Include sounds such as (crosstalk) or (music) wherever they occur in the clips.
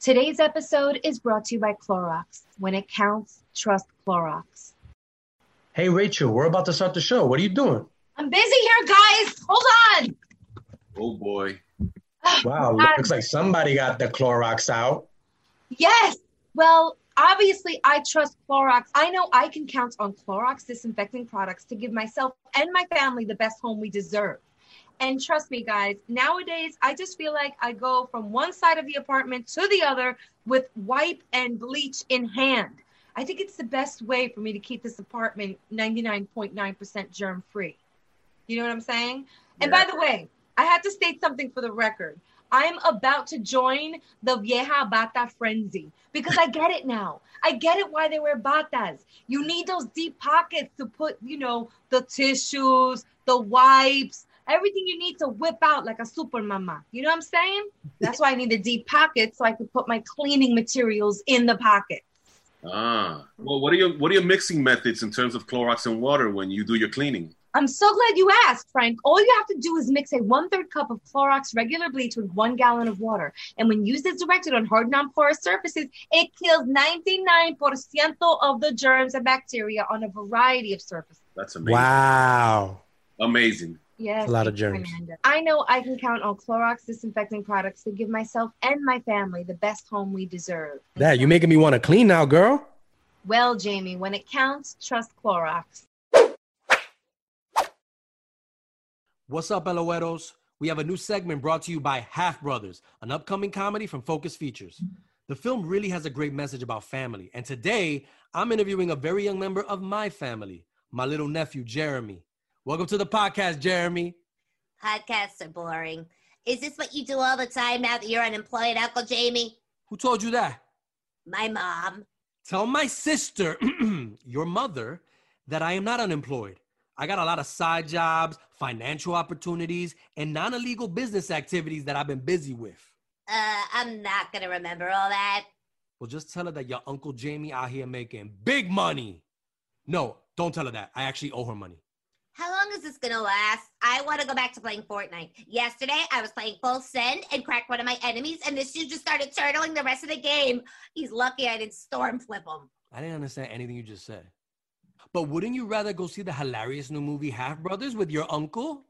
Today's episode is brought to you by Clorox. When it counts, trust Clorox. Hey, Rachel, we're about to start the show. What are you doing? I'm busy here, guys. Hold on. Oh boy. (sighs) Wow, uh, looks like somebody got the Clorox out. Yes. Well, obviously, I trust Clorox. I know I can count on Clorox disinfecting products to give myself and my family the best home we deserve. And trust me, guys, nowadays I just feel like I go from one side of the apartment to the other with wipe and bleach in hand. I think it's the best way for me to keep this apartment 99.9% germ free. You know what I'm saying? And by the way, I had to state something for the record. I'm about to join the vieja bata frenzy because I get it now. I get it why they wear batas. You need those deep pockets to put, you know, the tissues, the wipes, everything you need to whip out like a super mama. You know what I'm saying? That's why I need the deep pocket so I could put my cleaning materials in the pocket. Ah. Well, what are your what are your mixing methods in terms of Clorox and water when you do your cleaning? I'm so glad you asked, Frank. All you have to do is mix a one third cup of Clorox regular bleach with one gallon of water. And when used as directed on hard, non porous surfaces, it kills 99% of the germs and bacteria on a variety of surfaces. That's amazing. Wow. Amazing. Yes. A lot of thank germs. I know I can count on Clorox disinfecting products to give myself and my family the best home we deserve. Dad, you're making me want to clean now, girl. Well, Jamie, when it counts, trust Clorox. What's up, LOEros? We have a new segment brought to you by Half Brothers, an upcoming comedy from Focus Features. The film really has a great message about family, and today I'm interviewing a very young member of my family, my little nephew, Jeremy. Welcome to the podcast, Jeremy. Podcasts are boring. Is this what you do all the time now that you're unemployed, Uncle Jamie? Who told you that? My mom. Tell my sister, (clears throat) your mother, that I am not unemployed. I got a lot of side jobs, financial opportunities, and non illegal business activities that I've been busy with. Uh, I'm not gonna remember all that. Well, just tell her that your Uncle Jamie out here making big money. No, don't tell her that. I actually owe her money. How long is this gonna last? I wanna go back to playing Fortnite. Yesterday, I was playing full send and cracked one of my enemies, and this dude just started turtling the rest of the game. He's lucky I didn't storm flip him. I didn't understand anything you just said. But wouldn't you rather go see the hilarious new movie Half Brothers with your uncle?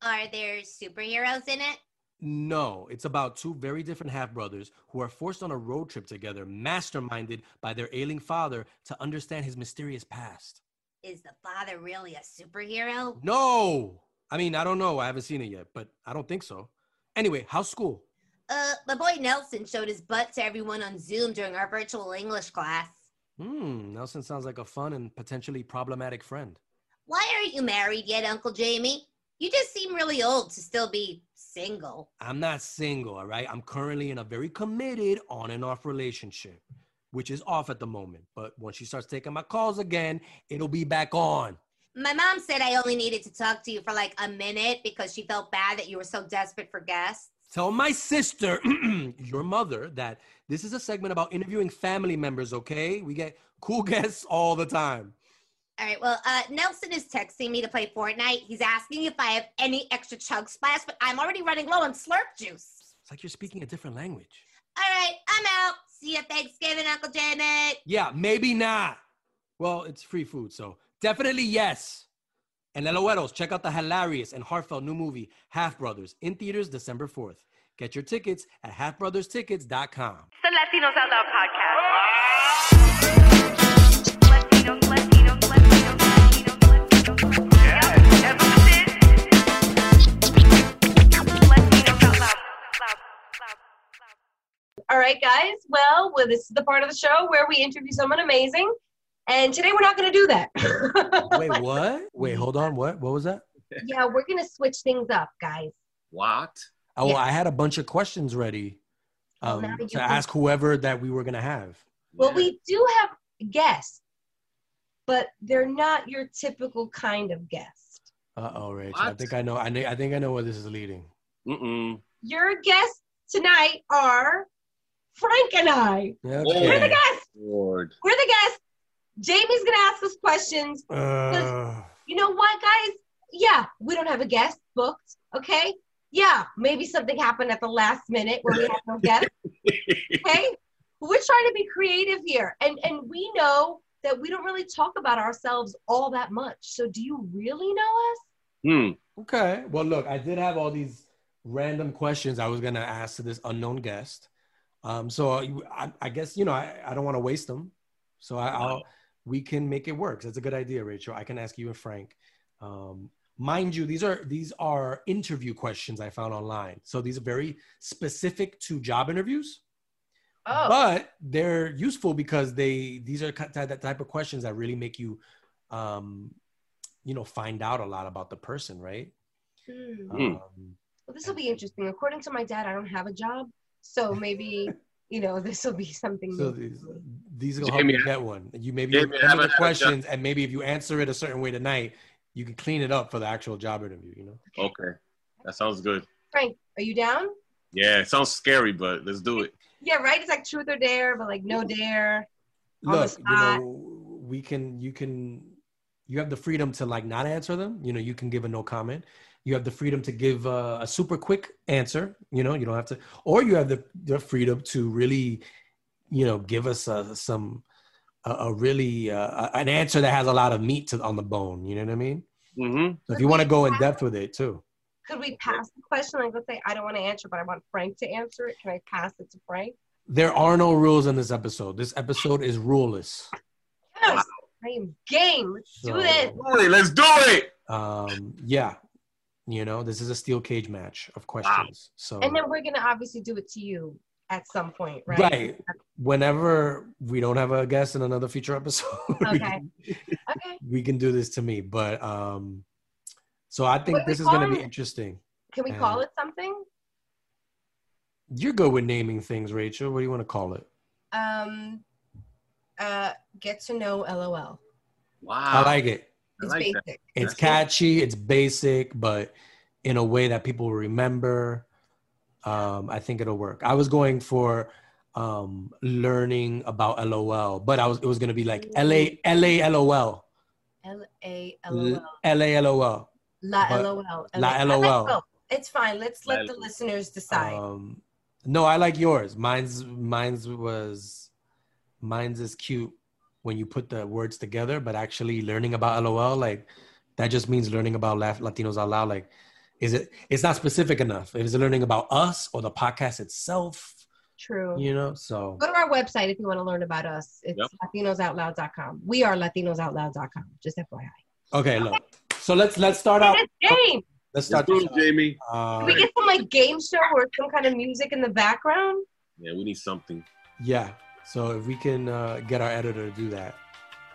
Are there superheroes in it? No, it's about two very different half brothers who are forced on a road trip together, masterminded by their ailing father to understand his mysterious past. Is the father really a superhero? No! I mean, I don't know. I haven't seen it yet, but I don't think so. Anyway, how's school? Uh, my boy Nelson showed his butt to everyone on Zoom during our virtual English class. Hmm, Nelson sounds like a fun and potentially problematic friend. Why aren't you married yet, Uncle Jamie? You just seem really old to still be single. I'm not single, all right? I'm currently in a very committed on and off relationship, which is off at the moment. But once she starts taking my calls again, it'll be back on. My mom said I only needed to talk to you for like a minute because she felt bad that you were so desperate for guests. Tell my sister, (clears throat) your mother, that this is a segment about interviewing family members, okay? We get cool (laughs) guests all the time. All right, well, uh, Nelson is texting me to play Fortnite. He's asking if I have any extra chug splash, but I'm already running low on slurp juice. It's like you're speaking a different language. All right, I'm out. See you at Thanksgiving, Uncle Jamie. Yeah, maybe not. Well, it's free food, so definitely yes. And Eloeros, check out the hilarious and heartfelt new movie Half Brothers in theaters December 4th. Get your tickets at halfbrotherstickets.com. The Latinos Out Loud podcast. Latinos, Latinos, Latinos, Latinos, Latinos. Yeah, All right, guys. Well, well, this is the part of the show where we interview someone amazing. And today we're not going to do that. (laughs) Wait, what? Wait, hold on. What? What was that? yeah, we're going to switch things up, guys. What? Oh, Yeah. I had a bunch of questions ready um, now to can- ask whoever that we were gonna have. Well, Yeah. we do have guests, but they're not your typical kind of guest. Uh oh, Rach. I think I know. I know. I think I know where this is leading. Mm-mm. Your guests tonight are Frank and I. We're the Okay. guests. Lord. We're the guests. Jamie's going to ask us questions. Uh, You know what, guys? Yeah, we don't have a guest booked, okay? Yeah, maybe something happened at the last minute where we have no guest, (laughs) okay? We're trying to be creative here. And and we know that we don't really talk about ourselves all that much. So do you really know us? Hmm. okay. Well, look, I did have all these random questions I was gonna ask to this unknown guest. Um, so I, I guess you know I, I don't want to waste them. So I, I'll we can make it work. That's a good idea, Rachel. I can ask you and Frank. Um, mind you, these are these are interview questions I found online. So these are very specific to job interviews. Oh, but they're useful because they these are ki- that type of questions that really make you um you know find out a lot about the person right hmm. Hmm. um, well, this will be interesting. According to my dad, I don't have a job, so maybe you know (laughs) this will be something. so new. these these will help Jamie, you get one you maybe Jamie, I answer haven't the had a job. questions and maybe if you answer it a certain way tonight you can clean it up for the actual job interview you know Okay. That sounds good. Frank, are you down? Yeah, it sounds scary, but let's do it. Yeah, right. It's like truth or dare, but like no dare. Look you know we can you can you have the freedom to like not answer them you know you can give a no comment you have the freedom to give a, a super quick answer you know you don't have to or you have the, the freedom to really you know give us uh some a, a really uh, an answer that has a lot of meat to, on the bone you know what i mean Mm-hmm. so if you want to go in depth with it too Could we pass the question? Like, let's say I don't want to answer, but I want Frank to answer it. Can I pass it to Frank? there are no rules in this episode this episode is ruleless Yes, I am game. Let's do So- this. Hey, let's do it. um yeah you know this is a steel cage match of questions so And then we're gonna obviously do it to you at some point, right? Right. Whenever we don't have a guest in another future episode, (laughs) we, Okay. can, Okay. we can do this to me. But um, so I think this is going to call be interesting. Can we And- call it something? You're good with naming things, Rachel. What do you want to call it? Um, uh, get to know LOL. Wow. I like it. I It's like basic. that. It's That's it. catchy. It's basic, but in a way that people will remember. Um, I think it'll work. I was going for um, learning about LOL, but I was it was going to be like L A L A L O L L A L O L L. A L O L. La but- LOL. La I like LOL. both. It's fine. Let's let the listeners decide. Um, no, I like yours. Mine's mine's was mine's is cute when you put the words together, but actually learning about LOL, like that just means learning about Latinos out loud. Like, is it? It's not specific enough. Is it learning about us or the podcast itself? True. You know, so Go to our website if you want to learn about us. It's Yep. latinosoutloud.com. We are latinosoutloud.com. Just FYI. okay. Look, so let's let's start out. Hey, game. Let's Let's start. do this. Jamie. Uh, Can we get some like game show or some kind of music in the background? Yeah, we need something. Yeah. So if we can uh, get our editor to do that,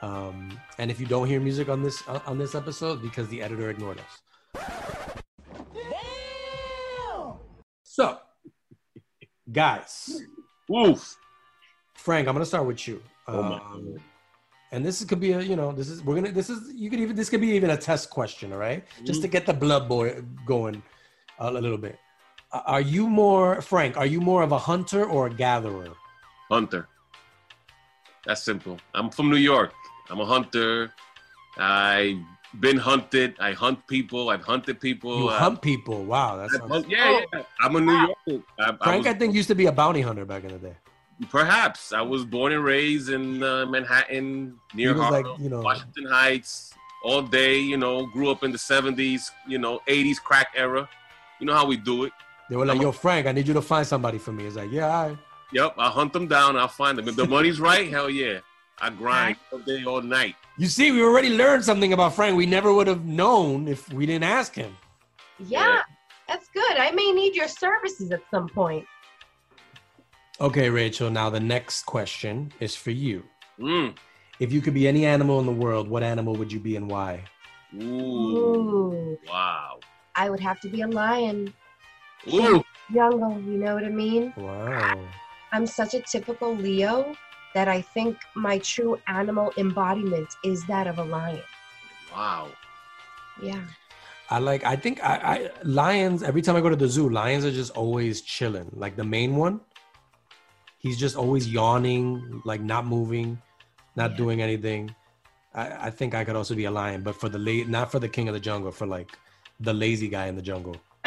um, and if you don't hear music on this uh, on this episode, because the editor ignored us. So, guys, Oof. Frank, I'm gonna start with you. Oh my Um, God. and this could be a you know this is we're gonna this is you could even this could be even a test question, all right? Just Mm-hmm. to get the blood boy going a, a little bit. Are you more Frank? Are you more of a hunter or a gatherer? Hunter. That's simple. I'm from New York. I'm a hunter. I've been hunted. I hunt people. I've hunted people. You I- hunt people. Wow, that's I hunt- yeah, yeah. I'm a New Yorker. I, I Frank. was- I think used to be a bounty hunter back in the day. Perhaps I was born and raised in uh, Manhattan, near He Harlem, like, you know- Washington Heights, all day. You know, grew up in the '70s, you know, '80s crack era. You know how we do it. They were like, "Yo, Frank, I need you to find somebody for me." It's like, "Yeah, all right." Yep, I hunt them down. I'll find them. If the money's right, hell yeah, I grind all day, all night. You see, we already learned something about Frank. We never would have known if we didn't ask him. Yeah, that's good. I may need your services at some point. Okay, Rachel. Now the next question is for you. Mm. If you could be any animal in the world, what animal would you be and why? Ooh, Ooh, wow. I would have to be a lion. Ooh, Jungle, you know what I mean? Wow. I'm such a typical Leo that I think my true animal embodiment is that of a lion. wow. Yeah. I like. I think I, I lions. Every time I go to the zoo, lions are just always chilling. Like the main one, he's just always yawning, like not moving, not Yeah. doing anything. I, I think I could also be a lion, but for the late, not for the king of the jungle, for like the lazy guy in the jungle. (laughs)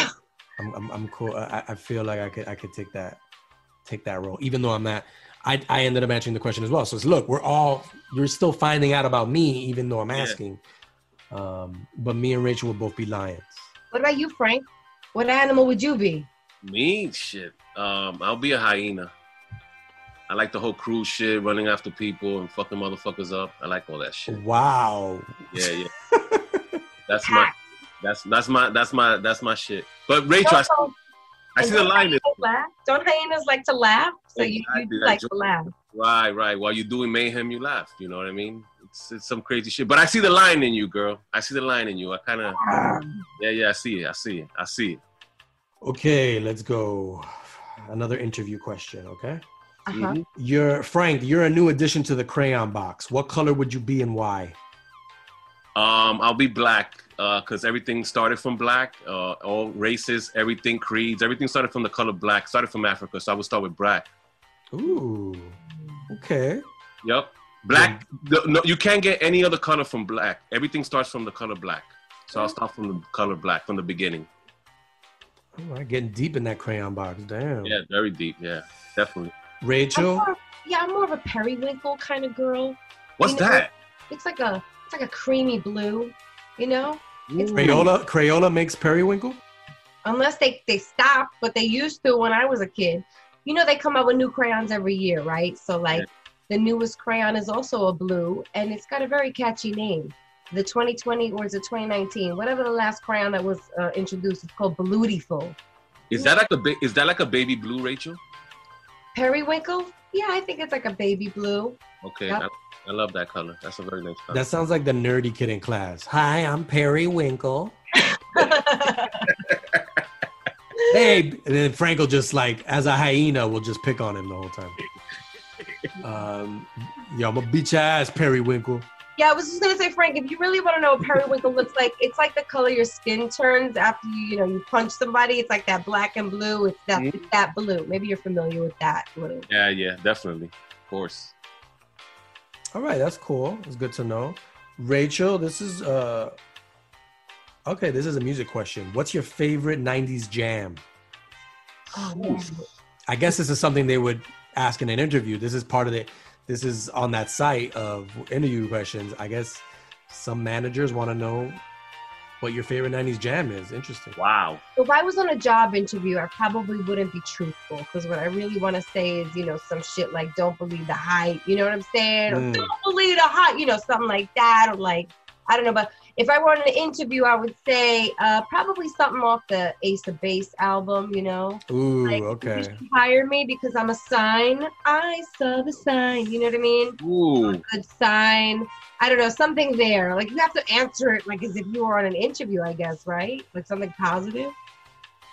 I'm, I'm, I'm cool. I, I feel like I could, I could take that, take that role, even though I'm not. I, I ended up answering the question as well. So it's look, we're all you're still finding out about me, even though I'm Yeah. asking. Um, but me and Rachel will both be lions. What about you, Frank? What animal would you be? Me, shit. Um, I'll be a hyena. I like the whole cruise shit, running after people and fucking motherfuckers up. I like all that shit. Wow. Yeah, yeah. (laughs) That's my, that's that's my that's my that's my shit. But Rachel, I, Don't- I see the line. hyenas laugh? Don't hyenas like to laugh? So you, you Exactly, like that's to laugh. Right, right. While you're doing mayhem, you laugh. You know what I mean? It's, it's some crazy shit. But I see the line in you, girl. I see the line in you. I kind of, yeah, yeah. I see it. I see it. I see it. Okay, let's go. Another interview question, okay? Uh-huh. Mhm. You're Frank, you're a new addition to the crayon box. What color would you be and why? Um, I'll be black because everything started from black. Uh, all races, everything, creeds, everything started from the color black. Started from Africa, so I would start with black. Ooh. Okay. Yep, black. the- no, you can't get any other color from black. Everything starts from the color black. So I'll start from the color black from the beginning. All right, getting deep in that crayon box. Damn. Yeah, very deep. Yeah, definitely. I'm Rachel? more, yeah, I'm more of a periwinkle kind of girl. What's You know, that? It's like a it's like a creamy blue, you know? It's Crayola Crayola makes periwinkle? Unless they they stop, but they used to when I was a kid. You know they come out with new crayons every year, right? So like Yeah. the newest crayon is also a blue and it's got a very catchy name. The 2020 or is it 2019? Whatever the last crayon that was uh, introduced is called Beautiful. Is that like a ba- is that like a baby blue, Rachel? Periwinkle? Yeah, I think it's like a baby blue. Okay, Yep. I, I love that color. That's a very nice color. That sounds like the nerdy kid in class. Hi, I'm Periwinkle. (laughs) Hey, and then Frank will just like, as a hyena, will just pick on him the whole time. Um, yo, I'm gonna beat your ass, Periwinkle. Yeah, I was just gonna say, Frank, if you really want to know what periwinkle looks like, it's like the color your skin turns after you, you know, you punch somebody. It's like that black and blue. It's that Mhm. it's that blue. Maybe you're familiar with that blue. yeah, yeah, definitely, of course. All right, that's cool. It's good to know. Rachel, this is uh okay, this is a music question. What's your favorite 90s jam? Oh man. I guess this is something they would ask in an interview. This is part of the This is on that site of interview questions. I guess some managers want to know what your favorite 90s jam is. Interesting. Wow. If I was on a job interview, I probably wouldn't be truthful because what I really want to say is, you know, some shit like "Don't believe the hype." You know what I'm saying? Or Mm. "Don't believe the hype." You know, something like that, or like I don't know. But if I were on an interview, I would say uh, probably something off the Ace of Base album. You know. Ooh, Like, You okay. hire me because I'm a sign. I saw the sign. You know what I mean? Ooh. Good sign. I don't know, something there. Like you have to answer it like as if you were on an interview, I guess, right? Like something positive.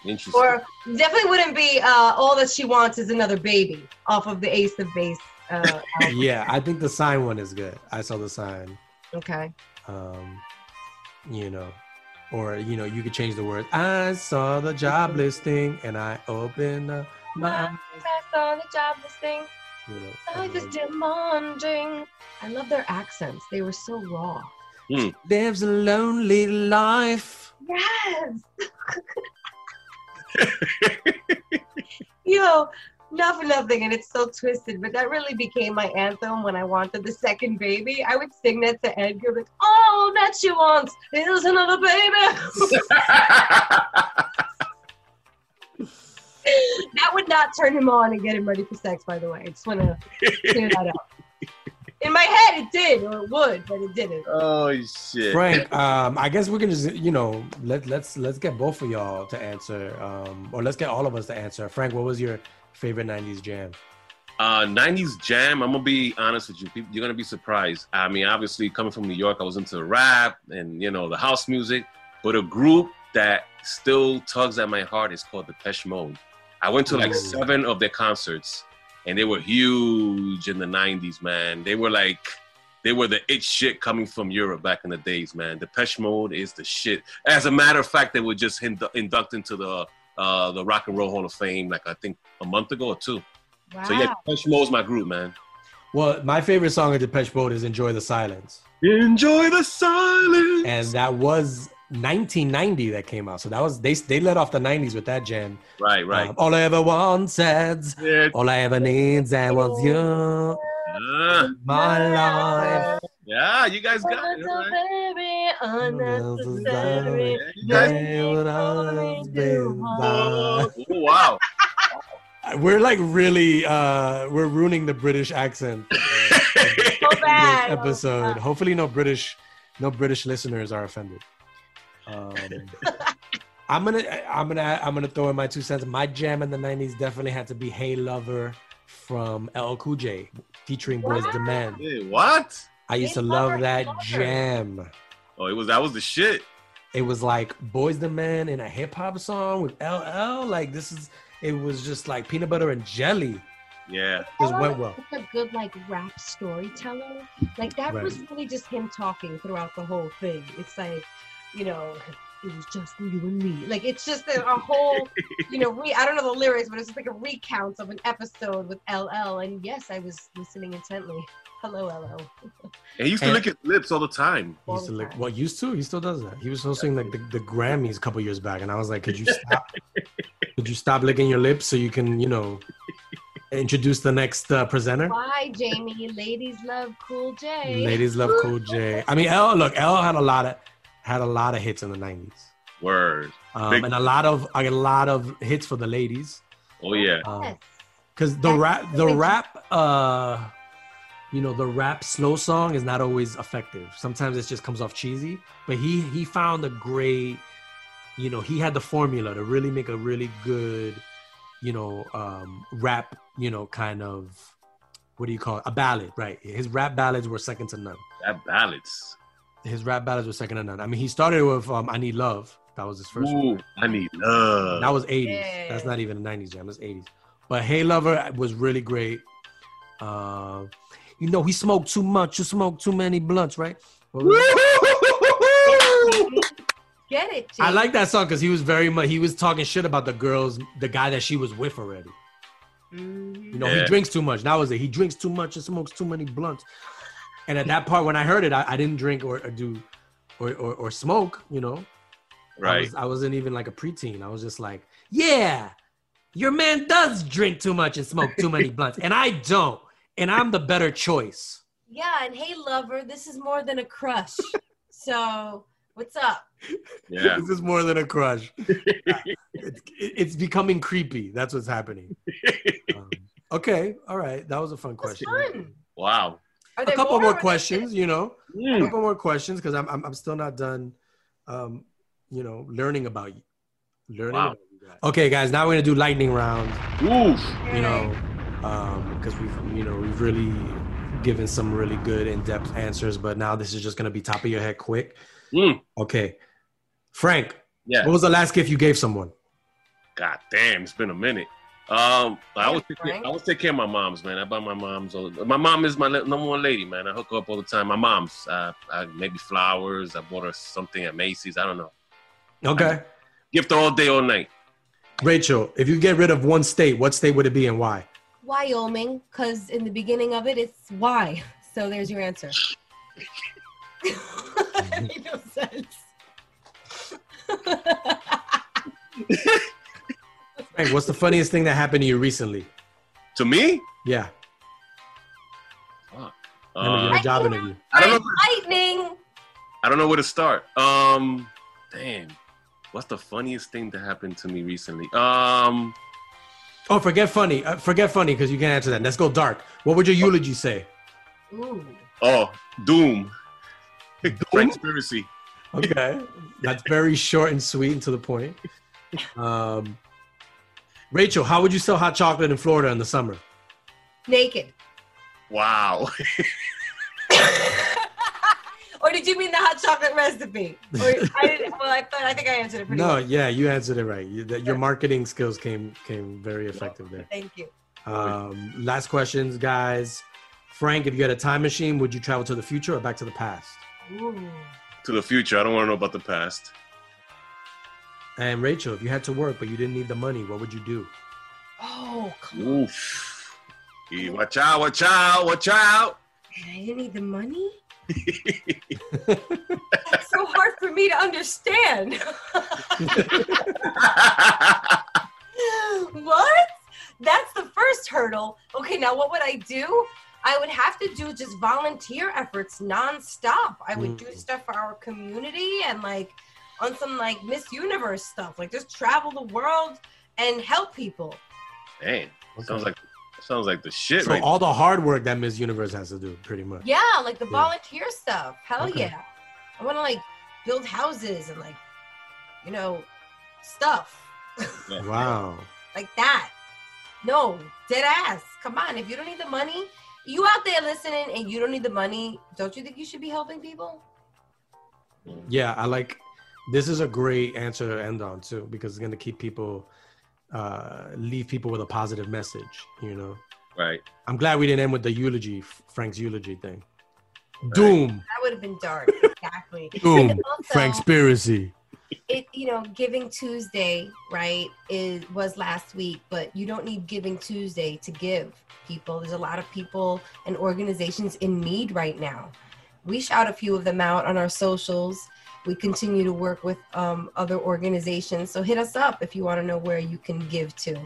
Interesting. Or definitely wouldn't be uh, all that she wants is another baby off of the Ace of Base. Uh, (laughs) album. Yeah, I think the sign one is good. I saw the sign. okay. Um, you know, or you know, you could change the word. I saw the job listing and I opened up my eyes. I saw the job listing. You know, Life is um, demanding. I love their accents. They were so raw. lives a lonely life. Yes. (laughs) (laughs) Yo, not for nothing, and it's so twisted, but that really became my anthem when I wanted the second baby. I would sing that to Edgar, like, "Oh, that she wants is another baby." (laughs) that would not turn him on and get him ready for sex. By the way, I just want to clear that up. In my head, it did, or it would, but it didn't. oh shit. Frank, um, I guess we can just you know let let's let's get both of y'all to answer, um, or let's get all of us to answer. Frank, what was your favorite '90s jam? Uh, 90s jam. I'm gonna be honest with you. You're gonna be surprised. I mean, obviously, coming from New York, I was into rap and you know the house music. But a group that still tugs at my heart is called Depeche Mode. I went to like seven of their concerts, and they were huge in the 90s. Man, they were like. They were the it shit coming from Europe back in the days, man. Depeche Mode is the shit. As a matter of fact, they were just indu- inducted into the uh, the Rock and Roll Hall of Fame, like I think a month ago or two. Wow. So yeah, Depeche Mode's my group, man. Well, my favorite song of Depeche Mode is "Enjoy the Silence," Enjoy the silence. and that was 1990 that came out. So that was they they let off the 90s with that jam. right, right. Um, all I ever wanted, yeah, all I ever needs, and was you, my life. yeah, you guys got it. all right. Unnecessary. Yeah, you guys- Hey, what else been done? (laughs) Oh, wow. (laughs) We're like really uh we're ruining the British accent uh, (laughs) So bad. this episode. Hopefully no British no British listeners are offended. Um, I'm gonna I'm gonna I'm gonna throw in my two cents. My jam in the 90s definitely had to be Hey Lover from LL Cool J featuring Boyz II Men. Hey, what? I used Hey to Lover, love that Lover. jam. Oh, it was that was the shit. It was like Boyz II Men in a hip hop song with LL. Like this is it was just like peanut butter and jelly. Yeah. Just I went well. It's a good like rap storyteller. Like that Right. was really just him talking throughout the whole thing. It's like, you know, it was just you and me. Like it's just a, a whole, (laughs) you know, re- I don't know the lyrics, but it's just like a recount of an episode with LL. And yes, I was listening intently. Hello, LL. And he used to And- lick his lips all the time. He used to all the lick, well, used to. He still does that. He was hosting like the, the Grammys a couple years back, and I was like, "Could you stop? (laughs) could you stop licking your lips so you can, you know, introduce the next uh, presenter?" Why, Jamie? Ladies love Cool J. Ladies love Cool J. I mean, L. Look, L had a lot of had a lot of hits in the '90s, Word. um, Big- and a lot of a lot of hits for the ladies. Oh yeah. Yes. because the That's rap the really- rap uh you know the rap slow song is not always effective sometimes it just comes off cheesy but he he found a great you know he had the formula to really make a really good you know um rap you know kind of what do you call it a ballad right his rap ballads were second to none That ballads. His rap battles were second to none i mean he started with um i need love that was his first one Ooh, I need love. that was 80s. Yeah. That's not even a 90s jam. That's 80s. But Hey Lover was really great. Uh, you know, he smoked too much. You smoked too many blunts, right? What was it? Get it, I like that song because he was very much, he was talking shit about the girls, the guy that she was with already. Mhm. You know, Yeah. he drinks too much. That was it. He drinks too much and smokes too many blunts. And at that part, when I heard it, I, I didn't drink or, or do or, or, or smoke, you know. I, right. was, I wasn't even like a preteen. I was just like, yeah, your man does drink too much and smoke too many blunts, and I don't, and I'm the better choice. Yeah, and hey, lover, this is more than a crush. so, what's up? Yeah. this is more than a crush. it's, it's becoming creepy. That's what's happening. (laughs) Um, okay, all right, that was a fun That's question. fun. Wow. Are A couple or more questions, you know, a Mm. couple more questions because I'm, I'm I'm still not done, um, you know, learning about you, learning. Wow. About you guys. Okay, guys, now we're gonna do lightning round. Oof. you know, because we've you know we've really given some really good in-depth answers, but now this is just gonna be top of your head, quick. Mm. Okay, Frank, Yeah. what was the last gift you gave someone? God damn, it's been a minute. Um, I always take care, I always take care of my moms, man. I buy my mom's. all- My mom is my number one lady, man. I hook her up all the time. My mom's, uh, I, maybe flowers. I bought her something at Macy's. I don't know. Okay, Gift her all day, all night. Rachel, if you get rid of one state, what state would it be and why? Wyoming, because in the beginning of it, it's why. (laughs) So there's your answer. (laughs) Made no sense. (laughs) Frank, what's the funniest thing that happened to you recently? To me? Yeah. Fuck. Uh, in a job interview. I don't know. Lightning. I don't know where to start. Um, damn. What's the funniest thing that happened to me recently? Um, Oh, forget funny. Uh, forget funny because you can't answer that. Let's go dark. What would your eulogy say? Ooh. oh, Doom. (laughs) Conspiracy. Okay. That's very short and sweet and to the point. Um, Rachel, how would you sell hot chocolate in Florida in the summer? Naked. Wow. (laughs) or did you mean the hot chocolate recipe? Or I didn't, well, I thought I think I answered it pretty No, well. yeah, you answered it right. You, that, your marketing skills came came very effective there. Thank you. Um, last questions, guys. Frank, if you had a time machine, would you travel to the future or back to the past? Ooh. to the future. I don't want to know about the past. And Rachel, if you had to work but you didn't need the money, what would you do? Oh, come on. Oof. Watch out, watch out, watch out. And I didn't need the money? (laughs) That's so hard for me to understand. (laughs) what? That's the first hurdle. Okay, now what would I do? I would have to do just volunteer efforts nonstop. I would do Mm. stuff for our community and like on some like Miss Universe stuff, like just travel the world and help people. Man, sounds like sounds like the shit So right all the hard work that Miss Universe has to do, pretty much. Yeah, like the Yeah. volunteer stuff. Hell Okay. yeah. I want to like build houses and like, you know, stuff (laughs) Yeah. Wow. like that. No, dead ass. Come on. If you don't need the money, you out there listening and you don't need the money, don't you think you should be helping people? Yeah, I like this is a great answer to end on too, because it's gonna keep people uh leave people with a positive message, you know. Right. I'm glad we didn't end with the eulogy, Frank's eulogy thing. Doom, That would have been dark. (laughs) exactly. doom, And also, Frankspiracy. it you know giving tuesday right is was last week but you don't need giving tuesday to give people there's a lot of people and organizations in need right now we shout a few of them out on our socials we continue to work with um, other organizations so hit us up if you want to know where you can give to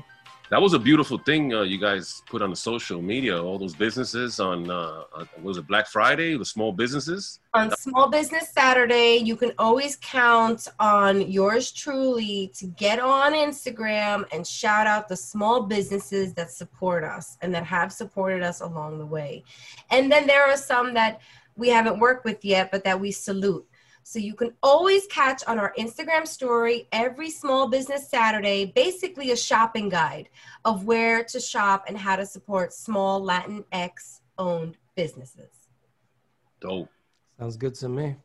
That was a beautiful thing uh, you guys put on the social media. All those businesses on uh, uh, was it Black Friday? The small businesses. on Small Business Saturday, you can always count on yours truly to get on Instagram and shout out the small businesses that support us and that have supported us along the way. And then there are some that we haven't worked with yet, but that we salute. So you can always catch on our Instagram story every Small Business Saturday, basically a shopping guide of where to shop and how to support small Latinx owned businesses. Dope. Sounds good to me.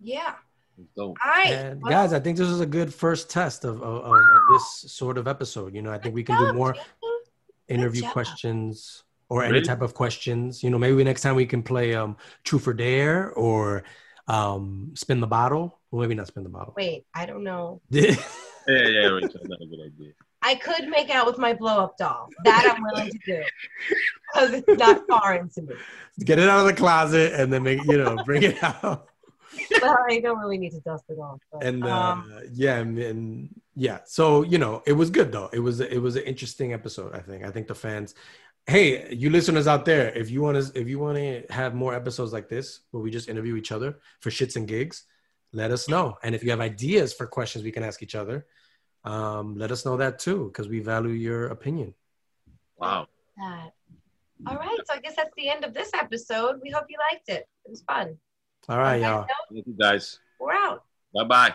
Yeah. Dope. All right. And guys, I think this is a good first test of, of, of of this sort of episode. You know, I think we can do more interview questions or any Really? type of questions. You know, maybe next time we can play um True for Dare or um Spin the Bottle. Well, maybe not Spin the Bottle. Wait, I don't know. (laughs) Yeah, yeah, Rachel. (laughs) That's not a good idea. I could make out with my blow up doll. That I'm willing to do because it's not foreign to me. Get it out of the closet and then make you know bring it out. (laughs) Well, I don't really need to dust it off. But, and uh, um, yeah, and, and yeah. So you know, it was good though. It was it was an interesting episode. I think. I think the fans. Hey, you listeners out there, if you want to if you want to have more episodes like this where we just interview each other for shits and gigs, let us know. And if you have ideas for questions we can ask each other, um, let us know that too because we value your opinion. Wow. that. All right, so I guess that's the end of this episode. We hope you liked it. It was fun. All right, On y'all. Thank you guys. We're out. Bye bye.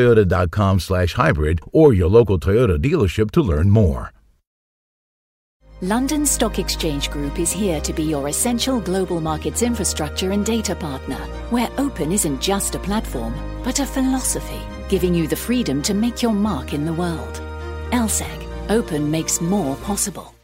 toyota.com slash hybrid or your local Toyota dealership to learn more. London Stock Exchange Group is here to be your essential global markets infrastructure and data partner, where open isn't just a platform, but a philosophy, giving you the freedom to make your mark in the world. LSEG, open makes more possible.